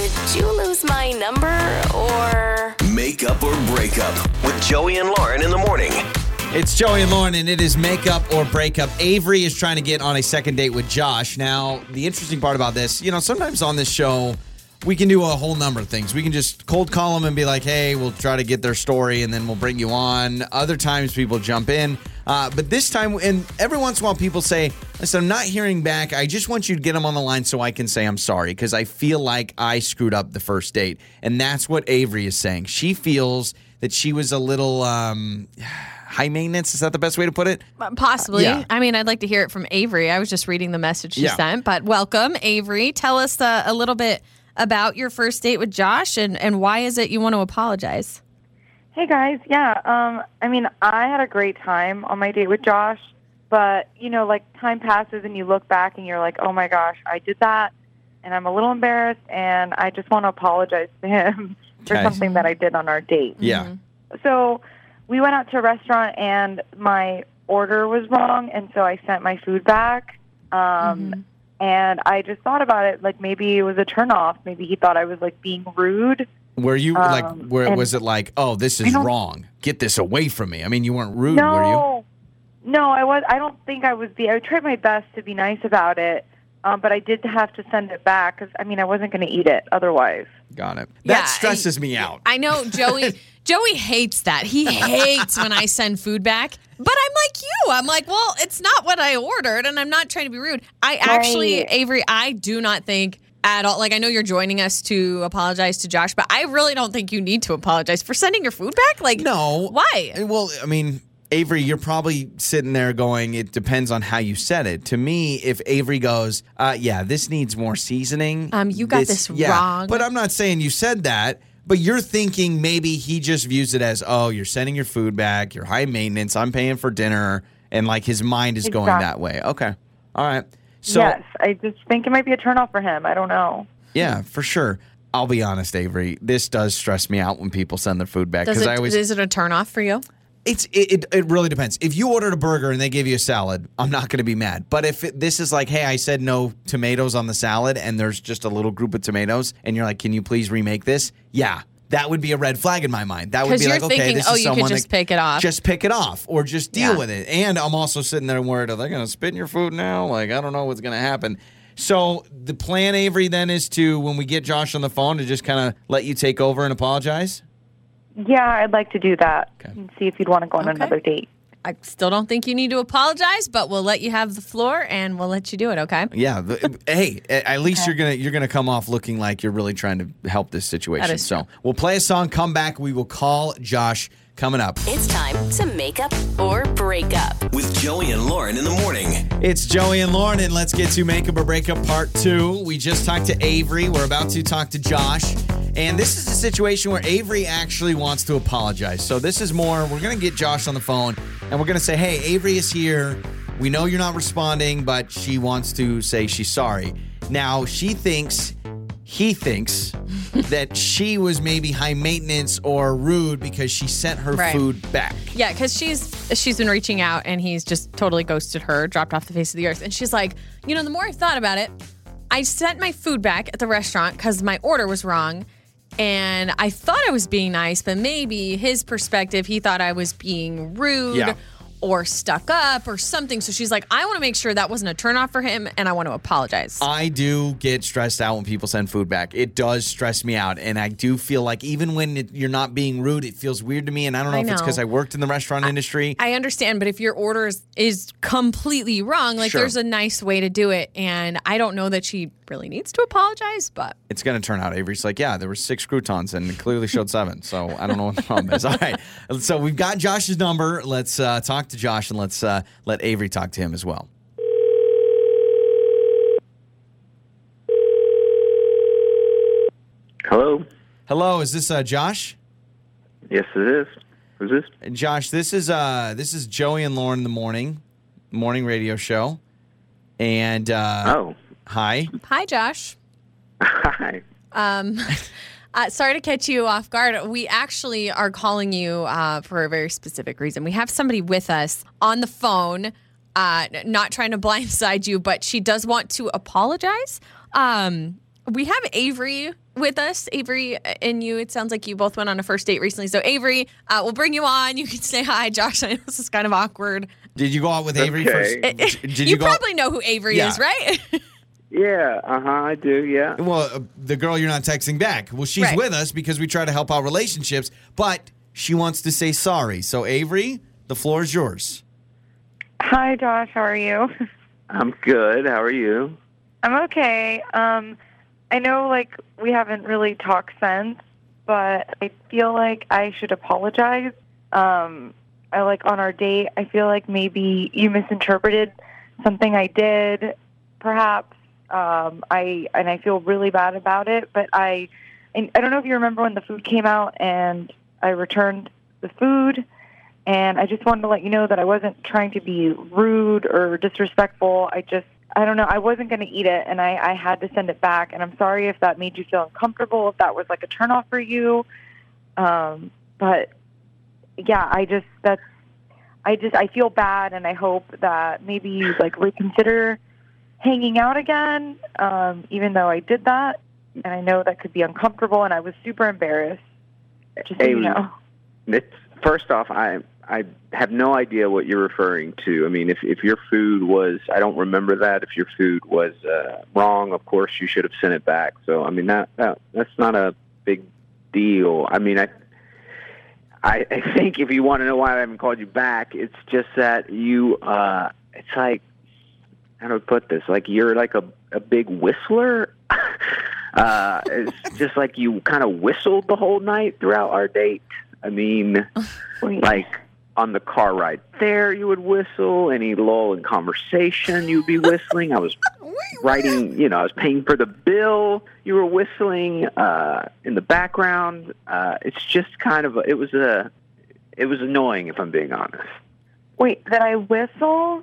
Did you lose my number or? Make up or break up with Joey and Lauren in the morning. It's Joey and Lauren, and it is makeup or breakup. Avery is trying to get on a second date with Josh. Now, the interesting part about this, you know, sometimes on this show, we can do a whole number of things. We can just cold call them and be like, hey, we'll try to get their story and then we'll bring you on. Other times, people jump in. Uh, but this time, and every once in a while, people say, listen, I'm not hearing back. I just want you to get them on the line so I can say I'm sorry because I feel like I screwed up the first date. And that's what Avery is saying. She feels that she was a little. Um, high maintenance. Is that the best way to put it? Possibly. Yeah. I mean, I'd like to hear it from Avery. I was just reading the message she Yeah. sent, but welcome, Avery. Tell us uh, a little bit about your first date with Josh and, and why is it you want to apologize? Hey guys, yeah. Um, I mean, I had a great time on my date with Josh, but you know, like time passes and you look back and you're like, oh my gosh, I did that, and I'm a little embarrassed, and I just want to apologize to him for Okay. something that I did on our date. Yeah. So we went out to a restaurant and my order was wrong, and so I sent my food back. Um, And I just thought about it, like maybe it was a turnoff. Maybe he thought I was like being rude. Were you like, Um, where and- was it like, oh, this is wrong. Get this away from me. I mean, you weren't rude, were you? No, no, I was. I don't think I was. The I tried my best to be nice about it, um, but I did have to send it back because I mean I wasn't going to eat it otherwise. Got it. Yeah, That stresses me out. I know Joey. Joey hates that. He hates when I send food back. But I'm like you. I'm like, well, it's not what I ordered, and I'm not trying to be rude. I actually, Right. Avery, I do not think at all. Like, I know you're joining us to apologize to Josh, but I really don't think you need to apologize for sending your food back. Like, No. why? Well, I mean, Avery, you're probably sitting there going, it depends on how you said it. To me, if Avery goes, uh, yeah, this needs more seasoning. Um, you got this yeah. wrong. But I'm not saying you said that. But you're thinking maybe he just views it as, oh, you're sending your food back, you're high maintenance, I'm paying for dinner, and like his mind is going that way. Okay. All right. So yes, I just think it might be a turnoff for him. I don't know. Yeah, for sure. I'll be honest, Avery. This does stress me out when people send their food back because it, I always. is it a turnoff for you? It's it, it. It really depends. If you ordered a burger and they gave you a salad, I'm not going to be mad. But if it, this is like, hey, I said no tomatoes on the salad, and there's just a little group of tomatoes, and you're like, can you please remake this? Yeah. That would be a red flag in my mind. That would be like, okay, this oh, is someone just that- pick it off. Just pick it off, or just deal Yeah. with it. And I'm also sitting there worried, are they going to spit in your food now? Like, I don't know what's going to happen. So the plan, Avery, then is to when we get Josh on the phone to just kind of let you take over and apologize. Yeah, I'd like to do that Okay. and see if you'd want to go on Okay. another date. I still don't think you need to apologize, but we'll let you have the floor and we'll let you do it, okay? Yeah. hey, at least you're gonna you're gonna come off looking like you're really trying to help this situation. That is so we'll play a song, come back, we will call Josh coming up. It's time to make up or break up. With Joey and Lauren in the morning. It's Joey and Lauren, and let's get to make up or break up Part 2. We just talked to Avery. We're about to talk to Josh. And this is a situation where Avery actually wants to apologize. So this is more, we're going to get Josh on the phone and we're going to say, hey, Avery is here. We know you're not responding, but she wants to say she's sorry. Now, she thinks, he thinks that she was maybe high maintenance or rude because she sent her Right. food back. Yeah, because she's she's been reaching out and he's just totally ghosted her, dropped off the face of the earth. And she's like, you know, the more I thought about it, I sent my food back at the restaurant because my order was wrong. And I thought I was being nice, but maybe his perspective, he thought I was being rude Yeah. Or stuck up or something. So she's like, I want to make sure that wasn't a turnoff for him and I want to apologize. I do get stressed out when people send food back. It does stress me out. And I do feel like even when it, you're not being rude, it feels weird to me. And I don't know I if it's because I worked in the restaurant industry. I understand, but if your order is, is completely wrong, like Sure. there's a nice way to do it. And I don't know that she really needs to apologize, but it's going to turn out Avery's like, yeah, there were six croutons and it clearly showed seven. So I don't know what the problem is. All right. So we've got Josh's number. Let's uh, talk to Josh and let's uh, let Avery talk to him as well. Hello. Hello, is this uh, Josh? Yes, it is. Who's this? Josh, this is uh, this is Joey and Lauren in the morning, morning radio show. And uh, Oh, hi. hi, Josh. hi. Um, uh, sorry to catch you off guard. We actually are calling you uh, for a very specific reason. We have somebody with us on the phone, uh, not trying to blindside you, but she does want to apologize um, we have Avery with us. Avery and you, it sounds like you both went on a first date recently. So, Avery, uh, we'll bring you on. You can say hi, Josh. I know this is kind of awkward. Did you go out with Avery Okay. first? Did you you, go? out- probably know who Avery Yeah. is, right? Yeah, uh huh, I do, yeah. Well, uh, the girl you're not texting back. Well, she's Right. with us because we try to help out relationships, but she wants to say sorry. So, Avery, the floor is yours. Hi, Josh. How are you? I'm good. How are you? I'm okay. Um, I know, like, we haven't really talked since, but I feel like I should apologize. Um, I like on our date. I feel like maybe you misinterpreted something I did, perhaps. Um, I and I feel really bad about it. But I, and I don't know if you remember when the food came out and I returned the food. And I just wanted to let you know that I wasn't trying to be rude or disrespectful. I just, I don't know, I wasn't going to eat it and I, I had to send it back. And I'm sorry if that made you feel uncomfortable, if that was like a turnoff for you. Um, but yeah, I just, that's, I just, I feel bad and I hope that maybe you like reconsider hanging out again, um, even though I did that. And I know that could be uncomfortable and I was super embarrassed. Just so you know. First off, I I have no idea what you're referring to. I mean, if if your food was, I don't remember that. If your food was uh, wrong, of course you should have sent it back. So I mean that, that that's not a big deal. I mean, I I, I think if you want to know why I haven't called you back, it's just that you. uh It's like how do I put this? Like you're like a a big whistler. uh It's just like you kind of whistled the whole night throughout our date. I mean, like on the car ride there, you would whistle. Any lull in conversation, you'd be whistling. I was writing, you know, I was paying for the bill. You were whistling uh, in the background. Uh, it's just kind of, it was a, it was annoying if I'm being honest. Wait, that I whistle?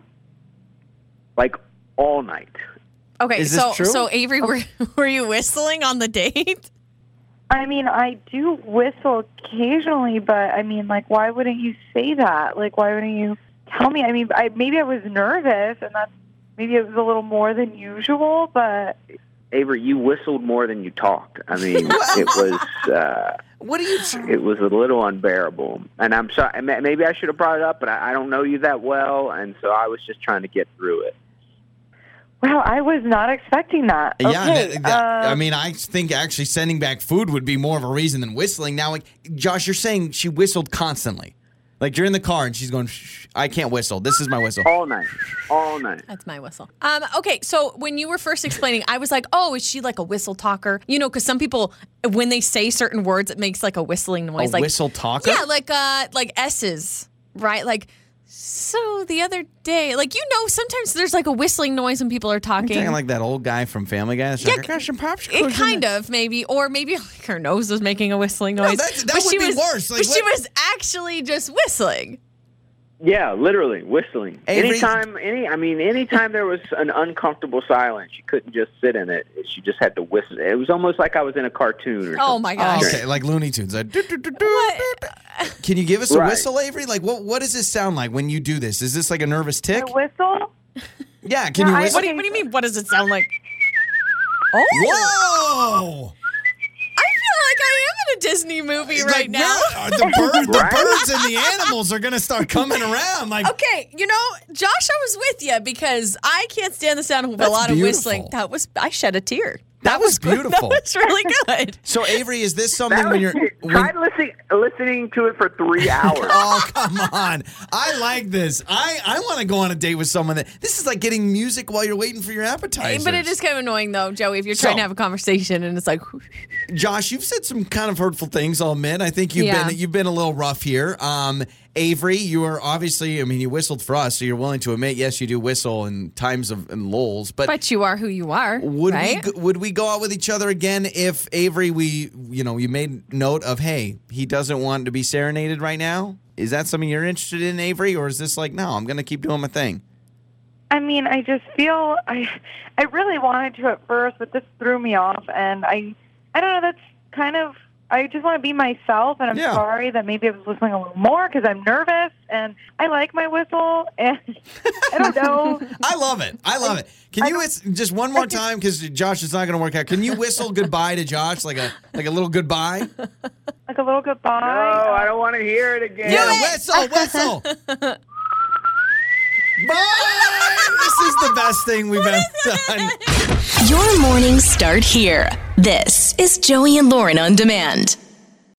Like all night. Okay, Is so so Avery, were were you whistling on the date? I mean, I do whistle occasionally, but I mean, like, why wouldn't you say that? Like, why wouldn't you tell me? I mean, I maybe I was nervous, and that's maybe it was a little more than usual, but Avery, you whistled more than you talked. I mean, it was. Uh, What do you? it was a little unbearable. And I'm sorry. Maybe I should have brought it up, but I, I don't know you that well, and so I was just trying to get through it. Wow, I was not expecting that. Yeah, that- that- uh, I mean, I think actually sending back food would be more of a reason than whistling. Now, like Josh, you're saying she whistled constantly, like you're in the car and she's going, Shh, "I can't whistle. This is my whistle." All night, all night. That's my whistle. Um, okay, so when you were first explaining, I was like, oh, is she like a whistle talker? You know, because some people, when they say certain words, it makes like a whistling noise. A like whistle talker? Yeah, like uh, like S's, right? Like, so the other day, like you know, sometimes there's like a whistling noise when people are talking. Kind of like that old guy from Family Guy. That's Yeah, like, I got some popsicles. it kind there." of maybe, or maybe like her nose was making a whistling noise. that- that but would she be was, worse. Like, but she was actually just whistling. Yeah, literally whistling. Avery- anytime, any, I mean, anytime there was an uncomfortable silence, she couldn't just sit in it. She just had to whistle. It was almost like I was in a cartoon. Or Oh something. my gosh! okay, like Looney Tunes. Like, "Do, do, do, do, What? do, do." Can you give us a Right. whistle, Avery? Like, what what does this sound like when you do this? Is this like a nervous tic? A whistle? Yeah, can No, you I- whistle? What do, you, what do you mean? What does it sound like? Oh, Whoa! I feel like I am in a Disney movie right Like, now. we're- the, bird, the Right? birds and the animals are gonna start coming around. Like, Okay, you know, Josh, I was with you because I can't stand the sound of a That's lot of whistling. That was I shed a tear. That was good. beautiful. That was really good. so Avery, is this something That when you're? try When, listening, listening to it for three hours. oh come on! I like this. I I want to go on a date with someone that. This is like getting music while you're waiting for your appetizer. But it is kind of annoying though, Joey, if you're trying So- to have a conversation and it's like Josh, you've said some kind of hurtful things. I'll admit. I think you've Yeah. been you've been a little rough here. Um, Avery, you are obviously. I mean, you whistled for us, so you're willing to admit, yes, you do whistle in times of in lulls. But, but you are who you are. would right? we would we go out with each other again if Avery, we you know, you made note of, hey, he doesn't want to be serenaded right now. Is that something you're interested in, Avery, or is this like, no, I'm gonna keep doing my thing? I mean, I just feel I I really wanted to at first, but this threw me off, and I I don't know. That's kind of I just want to be myself, and I'm Yeah. sorry that maybe I was whistling a little more because I'm nervous, and I like my whistle, and I don't know. I love it. I love it. Can you whis- just one more time because Josh is not going to work out? Can you whistle goodbye to Josh like a like a little goodbye? like a little goodbye. No, I don't want to hear it again. Yeah, whistle, whistle. Bye. This is the best thing we've ever done. Your mornings start here. This is Joey and Lauren on demand.